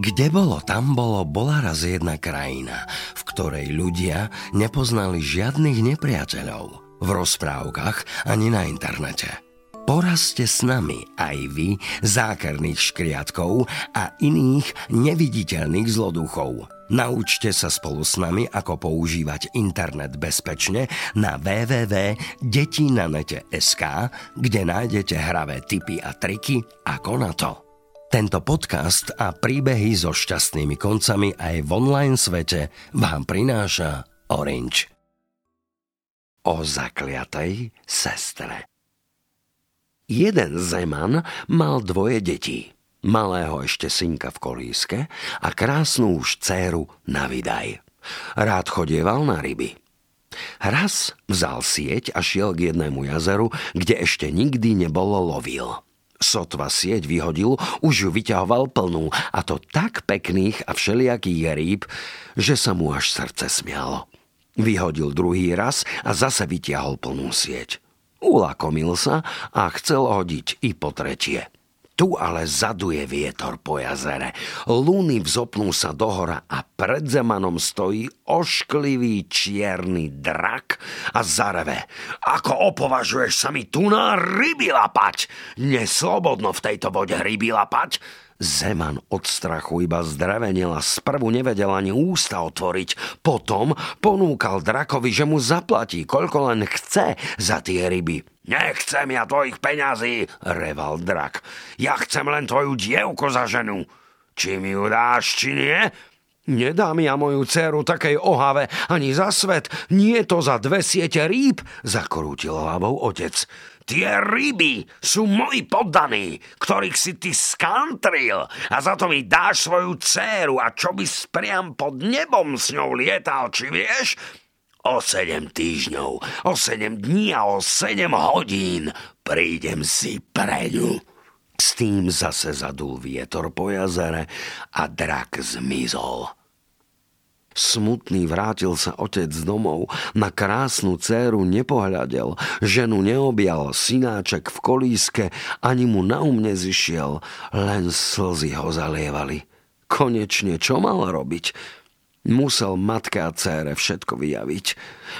Kde bolo, tam bolo, bola raz jedna krajina, v ktorej ľudia nepoznali žiadnych nepriateľov. V rozprávkach ani na internete. Porazte s nami aj vy zákerných škriatkov a iných neviditeľných zloduchov. Naučte sa spolu s nami, ako používať internet bezpečne na www.detinanete.sk, kde nájdete hravé tipy a triky ako na to. Tento podcast a príbehy so šťastnými koncami aj v online svete vám prináša Orange. O zakliatej sestre Jeden zeman mal dvoje detí. Malého ešte synka v kolíske a krásnu už dceru na vydaj. Rád chodieval na ryby. Raz vzal sieť a šiel k jednému jazeru, kde ešte nikdy nebolo lovil – Sotva sieť vyhodil, už ju vyťahoval plnú, a to tak pekných a všelijakých rýb, že sa mu až srdce smialo. Vyhodil druhý raz a zase vyťahol plnú sieť. Ulakomil sa a chcel hodiť i po tretie. Tu ale zaduje vietor po jazere. Lúny vzopnú sa dohora a pred zemanom stojí ošklivý čierny drak a zareve. Ako opovažuješ sa mi tu na ryby lapať? Neslobodno v tejto vode ryby lapať? Zeman od strachu iba zdrevenil a sprvu nevedel ani ústa otvoriť. Potom ponúkal drakovi, že mu zaplatí, koľko len chce za tie ryby. Nechcem ja tvojich peňazí, reval drak. Ja chcem len tvoju dievku za ženu. Či mi ju dáš, či nie? Nedám ja moju dceru takej ohave ani za svet, nie to za dve siete rýb, zakrútil hlavou otec. Tie ryby sú moji poddaní, ktorých si ty skantril a za to mi dáš svoju dceru a čo by spriam pod nebom s ňou lietal, či vieš? O sedem týždňov, o sedem dní a o sedem hodín prídem si pre ňu. S tým zase zadul vietor po jazere a drak zmizol. Smutný vrátil sa otec domov, na krásnu dceru nepohľadel, ženu neobjal, synáček v kolíske, ani mu na um nezišiel, len slzy ho zalievali. Konečne čo mal robiť? Musel matka a cére všetko vyjaviť.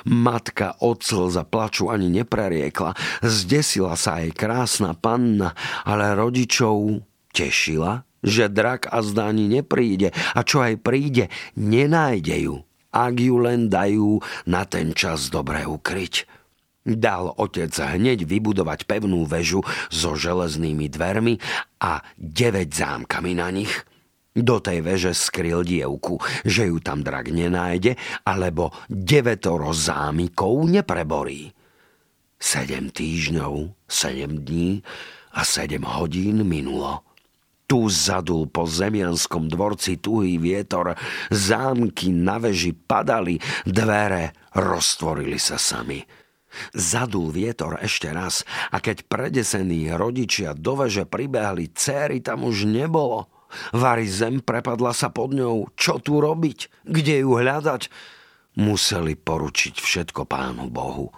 Matka od slza plaču ani nepreriekla, zdesila sa aj krásna panna, ale rodičov tešila, že drak a zdáni nepríde a čo aj príde, nenájde ju, ak ju len dajú na ten čas dobre ukryť. Dal otec hneď vybudovať pevnú väžu so železnými dvermi a 9 zámkami na nich. Do tej veže skryl dievku, že ju tam drak nenájde, alebo devetoro zámikov nepreborí. Sedem týždňov, sedem dní a sedem hodín minulo. Tu zadul po zemianskom dvorci tuhý vietor, zámky na veži padali, dvere roztvorili sa sami. Zadul vietor ešte raz a keď predesení rodičia do veže pribehli, céry tam už nebolo. Vary zem prepadla sa pod ňou. Čo tu robiť? Kde ju hľadať? Museli poručiť všetko pánu Bohu.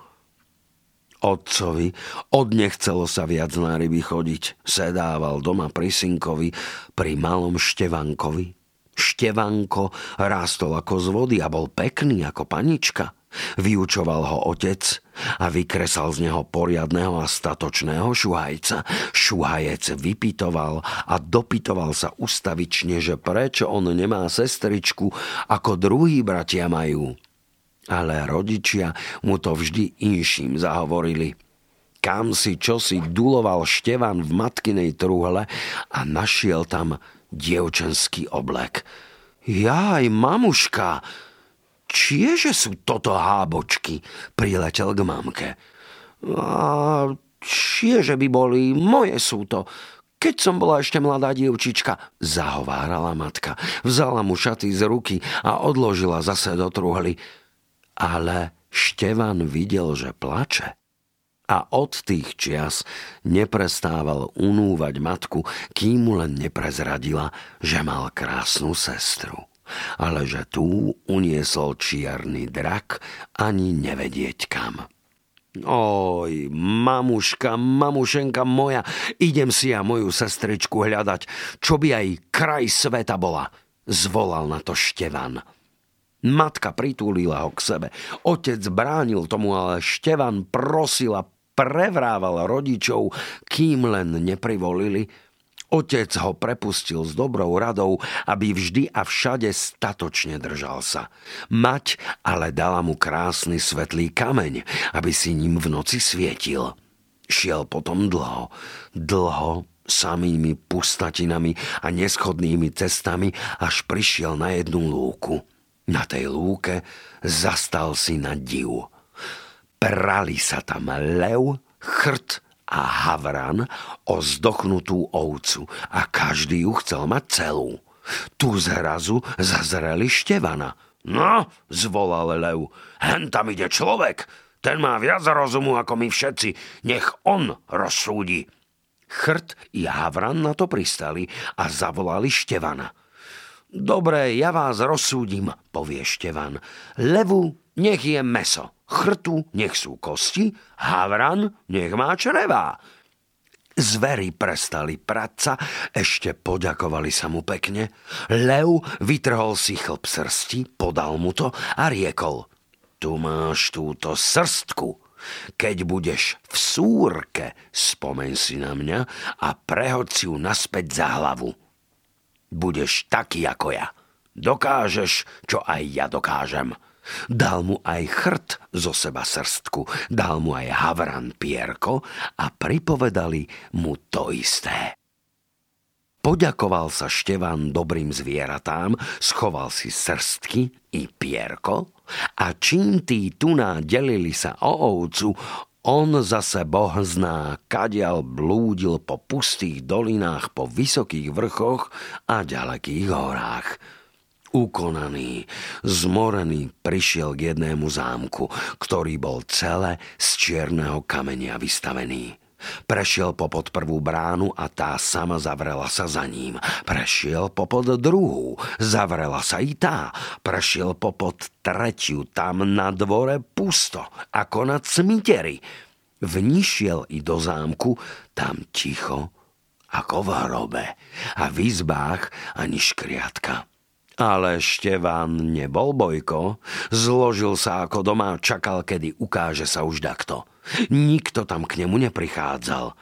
Otcovi odnechcelo sa viac na ryby chodiť. Sedával doma pri synkovi, pri malom Števankovi. Števanko rástol ako z vody a bol pekný ako panička. Vyučoval ho otec a vykresal z neho poriadného a statočného šuhajca. Šuhajec vypitoval a dopitoval sa ustavične, že prečo on nemá sestričku, ako druhí bratia majú. Ale rodičia mu to vždy inším zahovorili. Kam si čosi duloval Števan v matkinej truhle a našiel tam dievčenský oblek. Jaj, mamuška, čieže sú toto hábočky? Priletel k mamke. A čieže by boli, moje sú to. Keď som bola ešte mladá dievčička, zahovárala matka. Vzala mu šaty z ruky a odložila zase do truhly. Ale Števan videl, že plače. A od tých čias neprestával unúvať matku, kým mu len neprezradila, že mal krásnu sestru. Ale že tú uniesol čierny drak ani nevedieť kam. Oj, mamuška, mamušenka moja, idem si ja moju sestričku hľadať, čo by aj kraj sveta bola, zvolal na to Števan. Matka pritúlila ho k sebe. Otec bránil tomu, ale Števan prosil a prevrával rodičov, kým len neprivolili, Otec ho prepustil s dobrou radou, aby vždy a všade statočne držal sa. Mať ale dala mu krásny svetlý kameň, aby si ním v noci svietil. Šiel potom dlho, dlho samými pustatinami a neschodnými cestami, až prišiel na jednu lúku. Na tej lúke zastal si na div. Prali sa tam lev, chrt a havran o zdochnutú ovcu a každý ju chcel mať celú. Tu zrazu zazreli Števana. No, zvolal Lev, hen tam ide človek. Ten má viac rozumu ako my všetci. Nech on rozsúdi. Chrt i Havran na to pristali a zavolali Števana. Dobre, ja vás rozsúdim, povie Števan. Levu nech je meso, chrtu nech sú kosti, havran nech má črevá. Zvery prestali praca, ešte poďakovali sa mu pekne. Lev vytrhol si chlp srsti, podal mu to a riekol Tu máš túto srstku. Keď budeš v súrke, spomeň si na mňa a prehod si ju naspäť za hlavu. Budeš taký ako ja. Dokážeš, čo aj ja dokážem. Dal mu aj chrt zo seba srstku, dal mu aj havran pierko a pripovedali mu to isté. Poďakoval sa Števan dobrým zvieratám, schoval si srstky i pierko a čím tí tuná delili sa o ovcu, on zase boh zná, kadial blúdil po pustých dolinách, po vysokých vrchoch a ďalekých horách – ukonaný, zmorený prišiel k jednému zámku, ktorý bol celé z čierneho kamenia vystavený. Prešiel popod prvú bránu a tá sama zavrela sa za ním. Prešiel popod druhú, zavrela sa i tá. Prešiel popod tretiu, tam na dvore pusto, ako na cmiteri. Vnišiel i do zámku, tam ticho, ako v hrobe. A v izbách ani škriatka. Ale Števan nebol bojko, zložil sa ako doma a čakal, kedy ukáže sa už dakto. Nikto tam k nemu neprichádzal.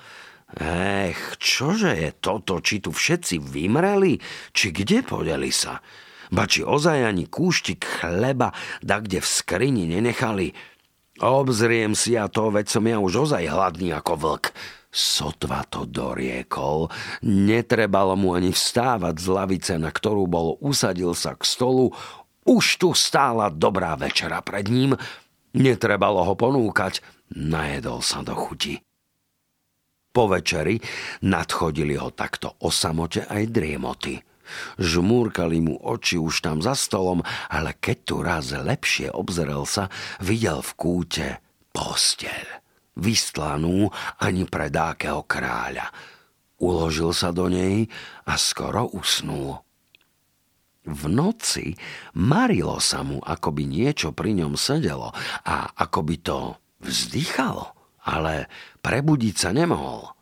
Ech, čože je toto, či tu všetci vymreli, či kde podeli sa? Ba či ozaj ani kúštik chleba, da kde v skrini nenechali? Obzriem si a to, veď som ja už ozaj hladný ako vlk. Sotva to doriekol, netrebalo mu ani vstávať z lavice, na ktorú bol usadil sa k stolu, už tu stála dobrá večera pred ním, netrebalo ho ponúkať, najedol sa do chuti. Po večeri nadchodili ho takto o samote aj driemoty. Žmúrkali mu oči už tam za stolom, ale keď tu raz lepšie obzrel sa, videl v kúte posteľ vystlanú ani pre dákeho kráľa. Uložil sa do nej a skoro usnul. V noci marilo sa mu, ako by niečo pri ňom sedelo a ako by to vzdychalo, ale prebudiť sa nemohol.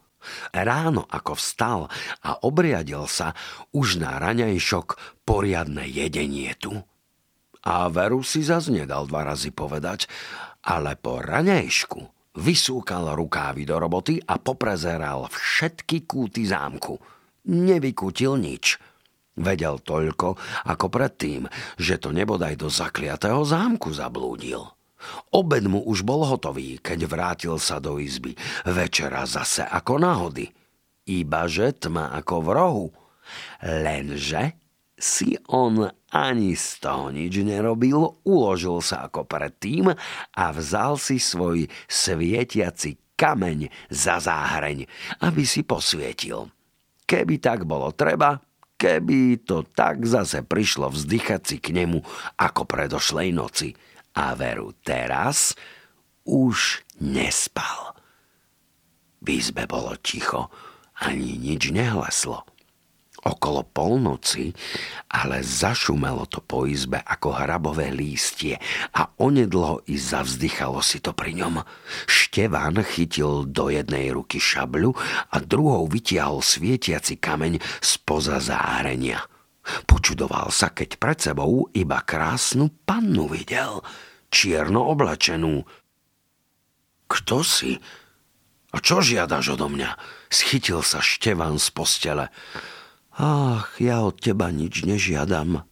Ráno, ako vstal a obriadil sa, už na raňajšok poriadne jedenie tu. A veru si zas nedal dva razy povedať, ale po raňajšku Vysúkal rukávy do roboty a poprezeral všetky kúty zámku. Nevykutil nič. Vedel toľko, ako predtým, že to nebodaj do zakliatého zámku zablúdil. Obed mu už bol hotový, keď vrátil sa do izby. Večera zase ako náhody. Ibaže tma ako v rohu. Lenže si on ani z toho nič nerobil, uložil sa ako predtým a vzal si svoj svietiaci kameň za záhreň, aby si posvietil. keby tak bolo treba, keby to tak zase prišlo vzdychať si k nemu ako predošlej noci. A veru teraz už nespal. V izbe bolo ticho, ani nič nehleslo okolo polnoci, ale zašumelo to po izbe ako hrabové lístie a onedlo i zavzdychalo si to pri ňom. Števan chytil do jednej ruky šabľu a druhou vytiahol svietiaci kameň spoza zárenia. Počudoval sa, keď pred sebou iba krásnu pannu videl, čierno oblečenú. Kto si? A čo žiadaš odo mňa? Schytil sa Števan z postele. Ach, ja od teba nič nežiadam.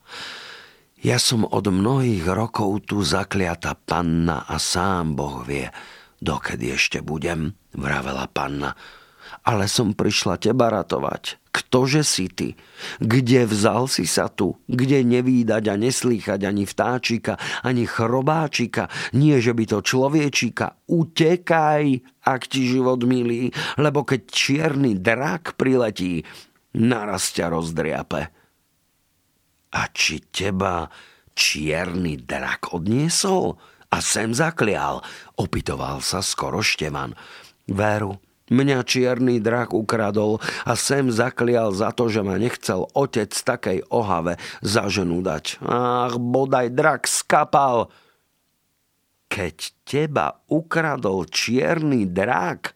Ja som od mnohých rokov tu zakliata panna a sám Boh vie, dokedy ešte budem, vravela panna. Ale som prišla teba ratovať. Ktože si ty? Kde vzal si sa tu? Kde nevídať a neslýchať ani vtáčika, ani chrobáčika, nie že by to človečika. Utekaj, ak ti život milí, lebo keď čierny drak priletí, naraz ťa rozdriape. A či teba čierny drak odniesol a sem zaklial, opitoval sa skoro Števan. Veru, mňa čierny drak ukradol a sem zaklial za to, že ma nechcel otec takej ohave za ženu dať. Ach, bodaj drak skapal. Keď teba ukradol čierny drak,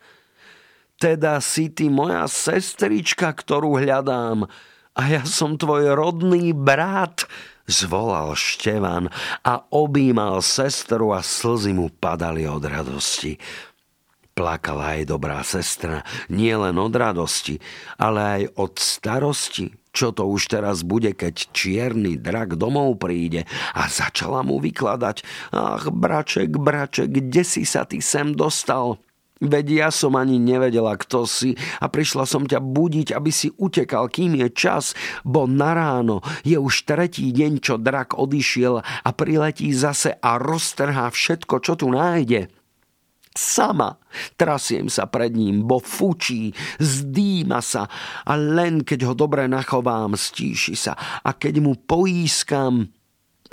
teda si ty moja sestrička, ktorú hľadám. A ja som tvoj rodný brat, zvolal Števan a objímal sestru a slzy mu padali od radosti. Plakala aj dobrá sestra, nie len od radosti, ale aj od starosti, čo to už teraz bude, keď čierny drak domov príde a začala mu vykladať. Ach, braček, braček, kde si sa ty sem dostal? Veď ja som ani nevedela, kto si a prišla som ťa budiť, aby si utekal, kým je čas, bo na ráno je už tretí deň, čo drak odišiel a priletí zase a roztrhá všetko, čo tu nájde. Sama trasiem sa pred ním, bo fučí, zdýma sa a len keď ho dobre nachovám, stíši sa a keď mu poískam,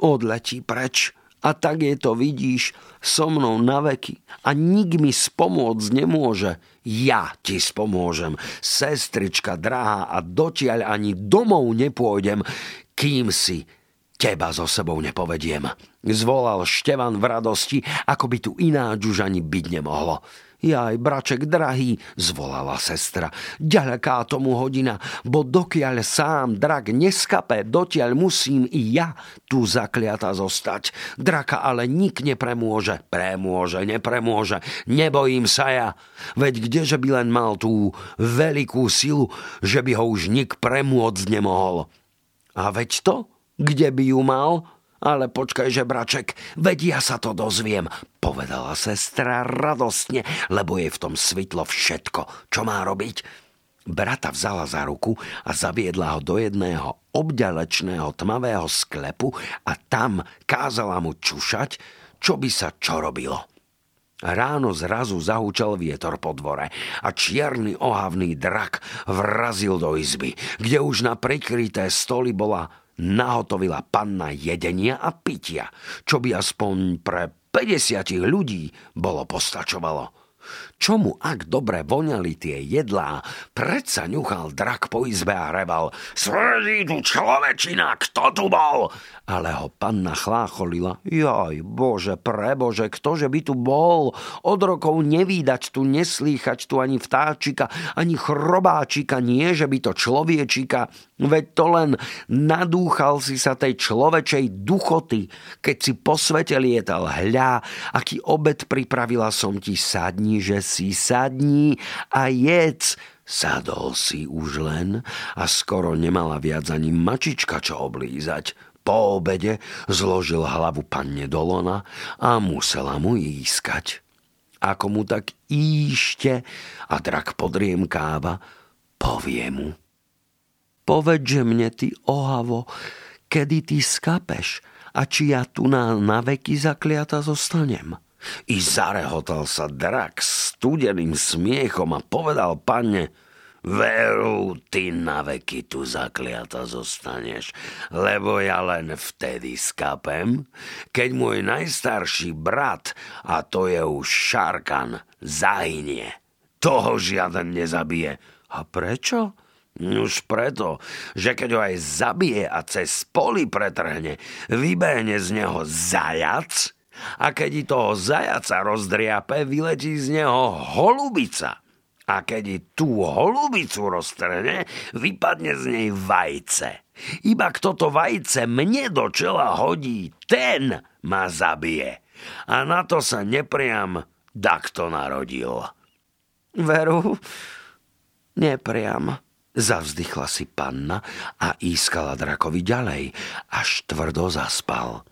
odletí preč. A tak je to, vidíš, so mnou na veky. A nik mi spomôcť nemôže. Ja ti spomôžem, sestrička drahá, a dotiaľ ani domov nepôjdem, kým si teba so sebou nepovediem. Zvolal Števan v radosti, ako by tu ináč už ani byť nemohlo. Jaj, braček drahý, zvolala sestra, ďaleká tomu hodina, bo dokiaľ sám drak neskape, dotiaľ musím i ja tu zakliata zostať. Draka ale nik nepremôže, premôže, nepremôže, nebojím sa ja. Veď kdeže by len mal tú veľkú silu, že by ho už nik premôcť nemohol. A veď to, kde by ju mal, ale počkaj, že braček, veď ja sa to dozviem, povedala sestra radostne, lebo je v tom svitlo všetko, čo má robiť. Brata vzala za ruku a zaviedla ho do jedného obďalečného tmavého sklepu a tam kázala mu čušať, čo by sa čo robilo. Ráno zrazu zahúčal vietor po dvore a čierny ohavný drak vrazil do izby, kde už na prikryté stoly bola nahotovila panna jedenia a pitia, čo by aspoň pre 50 ľudí bolo postačovalo. Čomu ak dobre voňali tie jedlá, predsa ňuchal drak po izbe a reval Svedí tu človečina, kto tu bol? Ale ho panna chlácholila. Joj, bože, prebože, ktože by tu bol? Od rokov nevídať tu, neslýchať tu ani vtáčika, ani chrobáčika, nie že by to človečika. Veď to len nadúchal si sa tej človečej duchoty, keď si po svete lietal. Hľa, aký obed pripravila som ti, sadni, že si sadni a jedz. Sadol si už len a skoro nemala viac ani mačička čo oblízať. Po obede zložil hlavu panne do lona a musela mu ískať. Ako mu tak íšte a drak podriemkáva, povie mu. Povedže mne ty, ohavo, kedy ty skapeš a či ja tu na, na veky zakliata zostanem. I zarehotal sa drak studeným smiechom a povedal panne, Veru, ty na veky tu zakliata zostaneš, lebo ja len vtedy skapem, keď môj najstarší brat, a to je už Šarkan, zahynie. Toho žiaden nezabije. A prečo? Už preto, že keď ho aj zabije a cez poli pretrhne, vybehne z neho zajac a keď i toho zajaca rozdriape, vyletí z neho holubica a keď tú holubicu roztrhne, vypadne z nej vajce. Iba kto to vajce mne do čela hodí, ten ma zabije. A na to sa nepriam dakto narodil. Veru, nepriam, zavzdychla si panna a ískala drakovi ďalej, až tvrdo zaspal.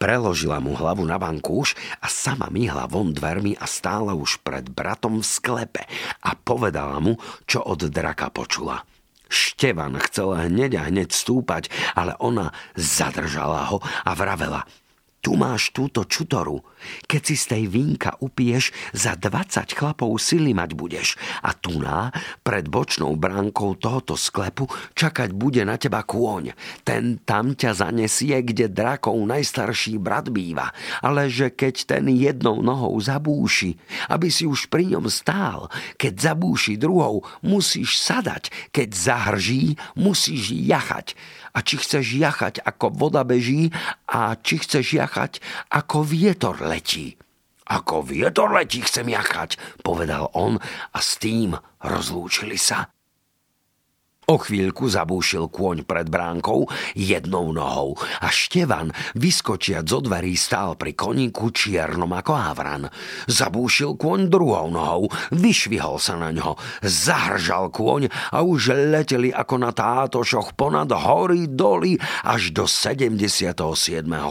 Preložila mu hlavu na vankúš a sama myhla von dvermi a stála už pred bratom v sklepe a povedala mu, čo od draka počula. Števan chcel hneď a hneď stúpať, ale ona zadržala ho a vravela – tu máš túto čutoru. Keď si z tej vínka upiješ, za 20 chlapov sily mať budeš. A tu na, pred bočnou bránkou tohoto sklepu, čakať bude na teba kôň. Ten tam ťa zanesie, kde drakov najstarší brat býva. Ale že keď ten jednou nohou zabúši, aby si už pri ňom stál, keď zabúši druhou, musíš sadať. Keď zahrží, musíš jachať a či chceš jachať ako voda beží a či chceš jachať ako vietor letí. Ako vietor letí chcem jachať, povedal on a s tým rozlúčili sa. O chvíľku zabúšil kôň pred bránkou jednou nohou a Števan, vyskočiac zo dverí, stál pri koníku čiernom ako havran. Zabúšil kôň druhou nohou, vyšvihol sa na ňo, zahržal kôň a už leteli ako na tátošoch ponad hory doly až do 77.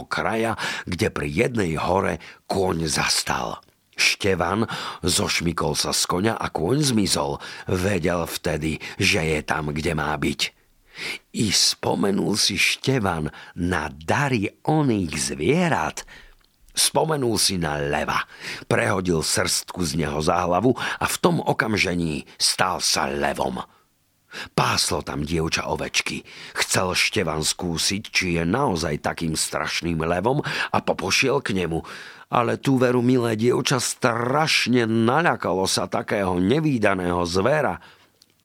kraja, kde pri jednej hore kôň zastal. Števan zošmikol sa z konia a kôň zmizol. Vedel vtedy, že je tam, kde má byť. I spomenul si Števan na dary oných zvierat. Spomenul si na leva, prehodil srstku z neho za hlavu a v tom okamžení stal sa levom. Páslo tam dievča ovečky. Chcel Števan skúsiť, či je naozaj takým strašným levom a popošiel k nemu. Ale tú veru milé dievča strašne naľakalo sa takého nevýdaného zvera,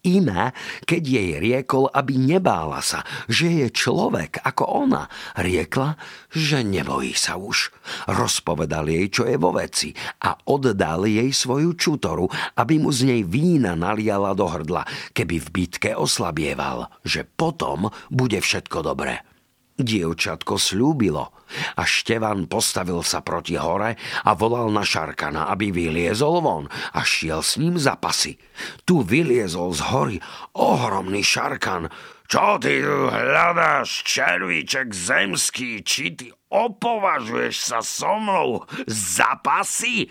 iné, keď jej riekol, aby nebála sa, že je človek ako ona. Riekla, že nebojí sa už. Rozpovedal jej, čo je vo veci a oddal jej svoju čutoru, aby mu z nej vína naliala do hrdla, keby v bitke oslabieval, že potom bude všetko dobré. Dievčatko slúbilo a Števan postavil sa proti hore a volal na Šarkana, aby vyliezol von a šiel s ním za pasy. Tu vyliezol z hory ohromný Šarkan. Čo ty hľadáš, červíček zemský, či ty opovažuješ sa so mnou za pasy?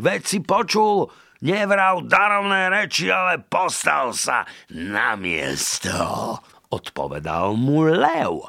Veď si počul, nevrav darovné reči, ale postal sa na miesto, odpovedal mu Lev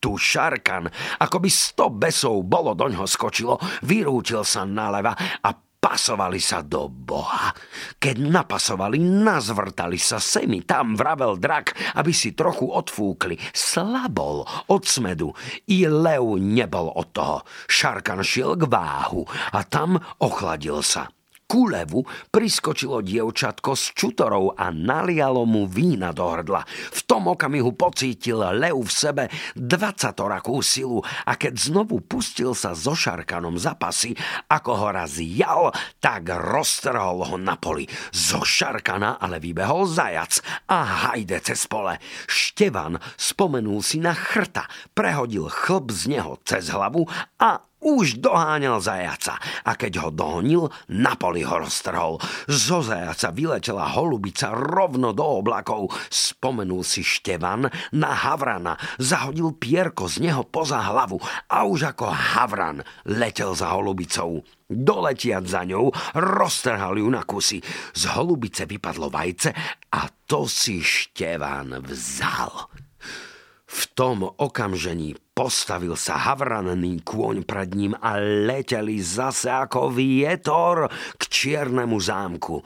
tu Šarkan, ako by sto besov bolo doňho skočilo, vyrútil sa naleva a pasovali sa do Boha. Keď napasovali, nazvrtali sa semi, tam vravel drak, aby si trochu odfúkli. Slabol od smedu. I lev nebol od toho. Šarkan šiel k váhu a tam ochladil sa kulevu priskočilo dievčatko s čutorou a nalialo mu vína do hrdla. V tom okamihu pocítil lev v sebe dvacatorakú silu a keď znovu pustil sa so šarkanom za pasy, ako ho raz jal, tak roztrhol ho na poli. Zo šarkana ale vybehol zajac a hajde cez pole. Števan spomenul si na chrta, prehodil chlb z neho cez hlavu a už doháňal zajaca a keď ho dohonil, na poli ho roztrhol. Zo zajaca vyletela holubica rovno do oblakov. Spomenul si Števan na Havrana, zahodil pierko z neho poza hlavu a už ako Havran letel za holubicou. Doletiať za ňou, roztrhal ju na kusy. Z holubice vypadlo vajce a to si Števan vzal. V tom okamžení postavil sa havranný kôň pred ním a leteli zase ako vietor k čiernemu zámku.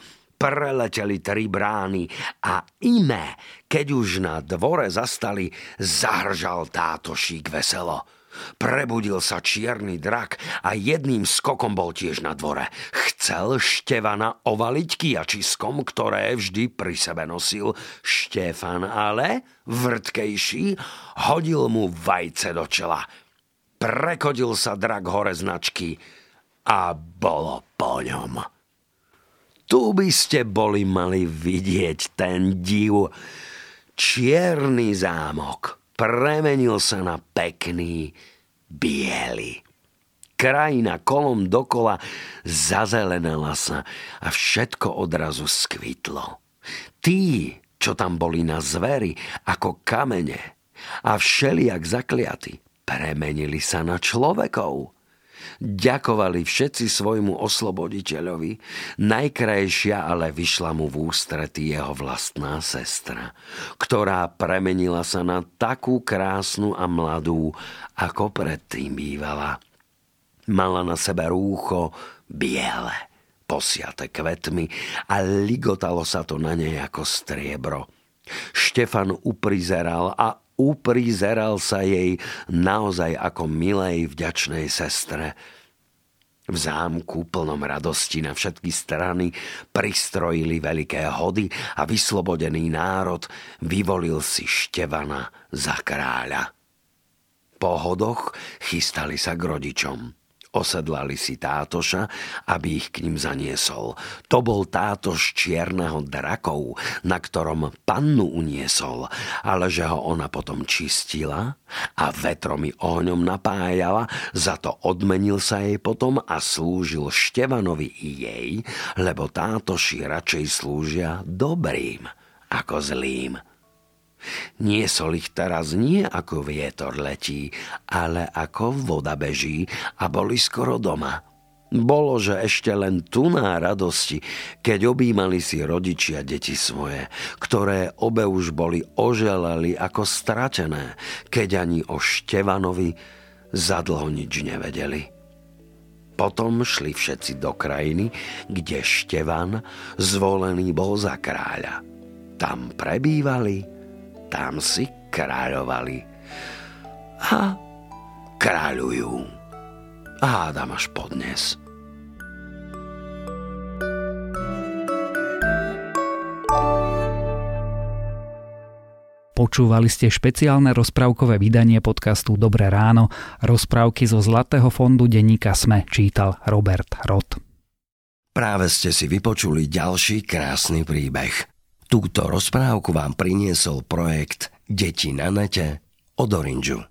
preleteli tri brány a ime, keď už na dvore zastali, zahržal táto šík veselo. Prebudil sa čierny drak a jedným skokom bol tiež na dvore. Chcel Števana ovaliť kiačiskom, ktoré vždy pri sebe nosil. Štefan ale, vrtkejší, hodil mu vajce do čela. Prekodil sa drak hore značky a bolo po ňom. Tu by ste boli mali vidieť ten div. Čierny zámok premenil sa na pekný biely. Krajina kolom dokola zazelenala sa a všetko odrazu skvitlo. Tí, čo tam boli na zveri, ako kamene a všelijak zakliaty, premenili sa na človekov. Ďakovali všetci svojmu osloboditeľovi, najkrajšia ale vyšla mu v ústretí jeho vlastná sestra, ktorá premenila sa na takú krásnu a mladú, ako predtým bývala. Mala na sebe rúcho biele, posiate kvetmi a ligotalo sa to na nej ako striebro. Štefan uprizeral a uprizeral sa jej naozaj ako milej vďačnej sestre. V zámku plnom radosti na všetky strany pristrojili veľké hody a vyslobodený národ vyvolil si Števana za kráľa. Po hodoch chystali sa k rodičom. Osedlali si tátoša, aby ich k ním zaniesol. To bol tátoš čierneho drakov, na ktorom pannu uniesol, ale že ho ona potom čistila a vetrom i ohňom napájala, za to odmenil sa jej potom a slúžil Števanovi i jej, lebo tátoši radšej slúžia dobrým ako zlým. Niesol ich teraz nie ako vietor letí, ale ako voda beží a boli skoro doma. Bolo, že ešte len tu na radosti, keď objímali si rodičia deti svoje, ktoré obe už boli oželali ako stratené, keď ani o Števanovi zadlho nič nevedeli. Potom šli všetci do krajiny, kde Števan zvolený bol za kráľa. Tam prebývali tam si kráľovali. A kráľujú. Hádam až podnes. Počúvali ste špeciálne rozprávkové vydanie podcastu Dobré ráno. Rozprávky zo Zlatého fondu denníka Sme čítal Robert Rod. Práve ste si vypočuli ďalší krásny príbeh. Túto rozprávku vám priniesol projekt Deti na nete od Orange.